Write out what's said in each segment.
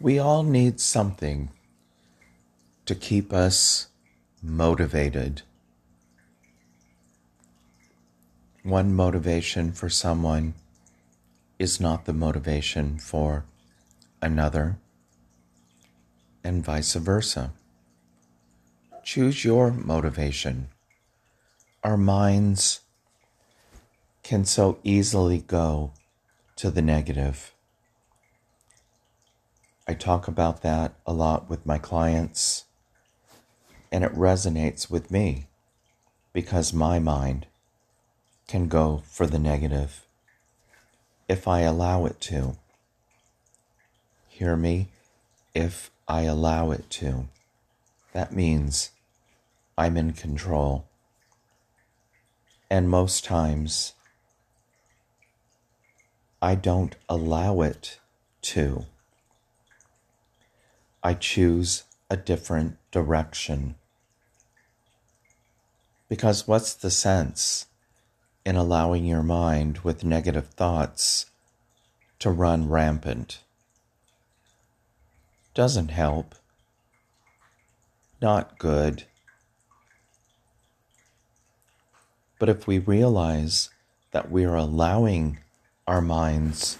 We all need something to keep us motivated. One motivation for someone is not the motivation for another, and vice versa. Choose your motivation. Our minds can so easily go to the negative. I talk about that a lot with my clients, and it resonates with me because my mind can go for the negative if I allow it to. Hear me? If I allow it to. That means I'm in control. And most times, I don't allow it to. I choose a different direction. Because what's the sense in allowing your mind with negative thoughts to run rampant? Doesn't help. Not good. But if we realize that we are allowing our minds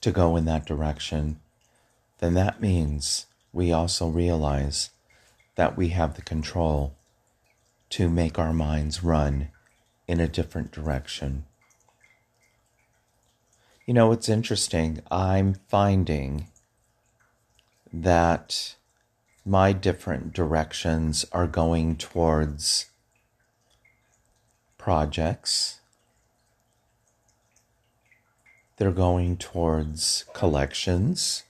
to go in that direction, then that means we also realize that we have the control to make our minds run in a different direction. You know, it's interesting. I'm finding that my different directions are going towards projects. They're going towards collections.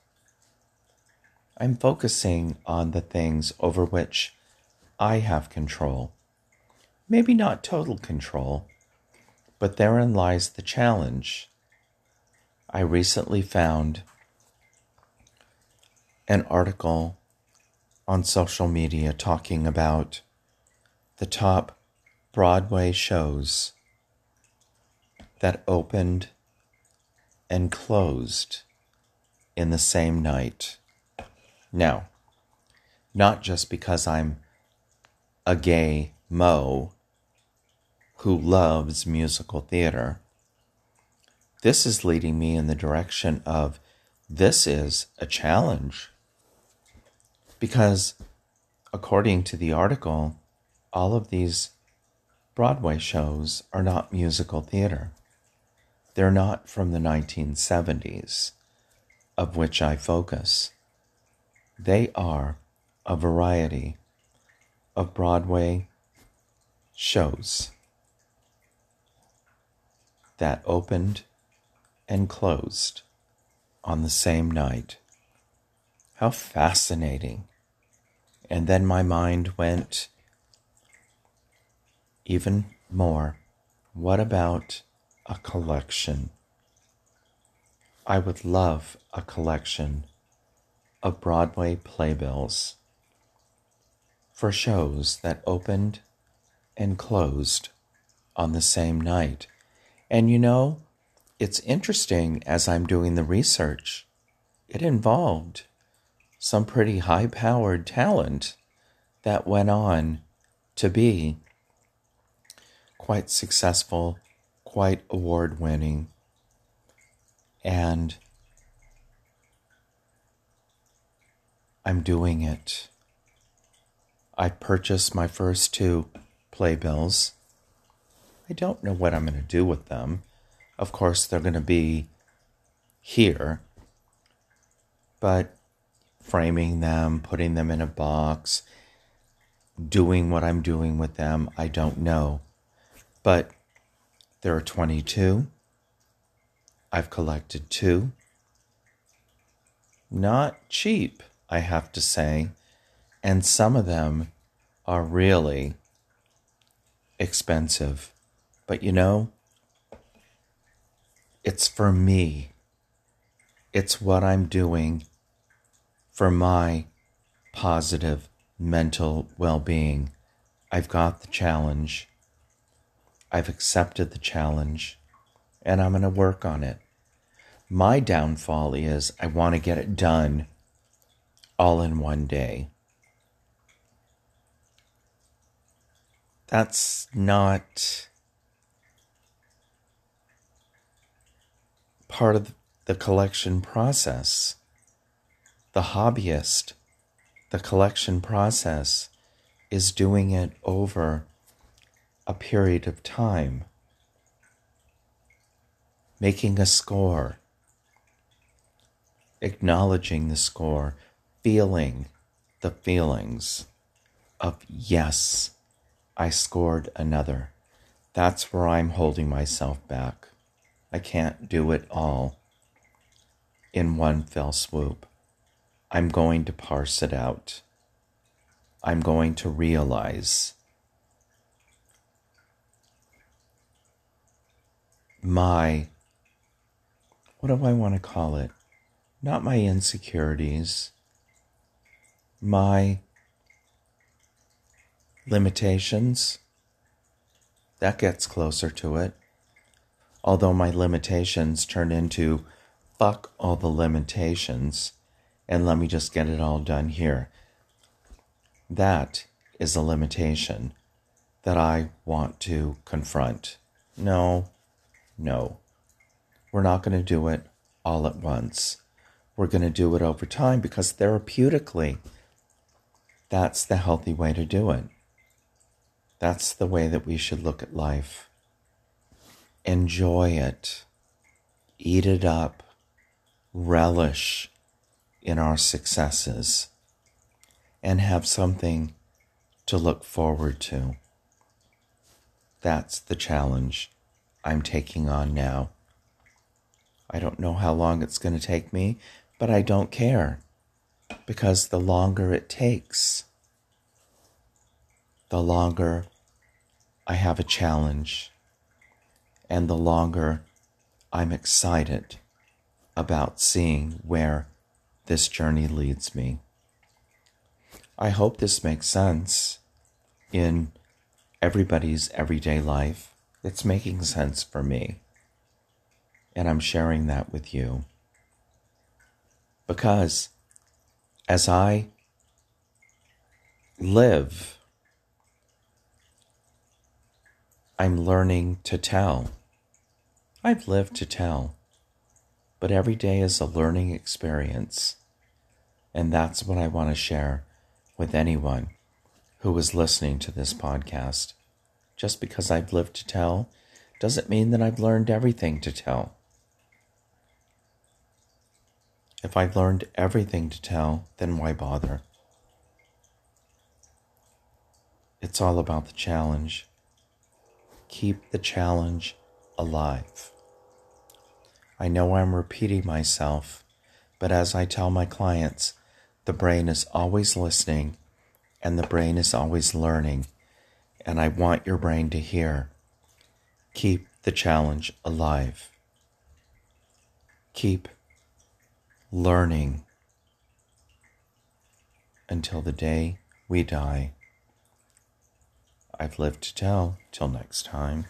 I'm focusing on the things over which I have control. Maybe not total control, but therein lies the challenge. I recently found an article on social media talking about the top Broadway shows that opened and closed in the same night. Now, not just because I'm a gay Mo who loves musical theater. This is leading me in the direction of this is a challenge. Because, according to the article, all of these Broadway shows are not musical theater. They're not from the 1970s, of which I focus. They are a variety of Broadway shows that opened and closed on the same night. How fascinating. And then my mind went even more. What about a collection? I would love a collection of Broadway playbills for shows that opened and closed on the same night. And you know, it's interesting as I'm doing the research, it involved some pretty high powered talent that went on to be quite successful, quite award winning. And I'm doing it. I purchased my first two playbills. I don't know what I'm going to do with them. Of course, they're going to be here, but framing them, putting them in a box, doing what I'm doing with them, I don't know. But there are 22. I've collected two. Not cheap. I have to say. And some of them are really expensive. But you know, it's for me. It's what I'm doing for my positive mental well being. I've got the challenge. I've accepted the challenge and I'm going to work on it. My downfall is I want to get it done all in one day. That's not part of the collection process. The hobbyist, the collection process is doing it over a period of time, making a score, acknowledging the score, feeling the feelings of yes, I scored another. That's where I'm holding myself back. I can't do it all in one fell swoop. I'm going to parse it out. I'm going to realize my, what do I want to call it? Not my insecurities, my limitations. That gets closer to it. Although my limitations turn into fuck all the limitations and let me just get it all done here. That is a limitation that I want to confront. No, no. We're not going to do it all at once. We're going to do it over time because therapeutically, that's the healthy way to do it. That's the way that we should look at life. Enjoy it, eat it up, relish in our successes, and have something to look forward to. That's the challenge I'm taking on now. I don't know how long it's going to take me, but I don't care because the longer it takes, the longer I have a challenge and the longer I'm excited about seeing where this journey leads me. I hope this makes sense in everybody's everyday life. It's making sense for me. And I'm sharing that with you. Because as I live, I'm learning to tell. I've lived to tell but every day is a learning experience. And that's what I want to share with anyone who is listening to this podcast. Just because I've lived to tell doesn't mean that I've learned everything to tell. If I've learned everything to tell, then why bother? It's all about the challenge. Keep the challenge alive. I know I'm repeating myself, but as I tell my clients, the brain is always listening and the brain is always learning. And I want your brain to hear keep the challenge alive. Keep learning until the day we die. I've lived to tell. Till next time.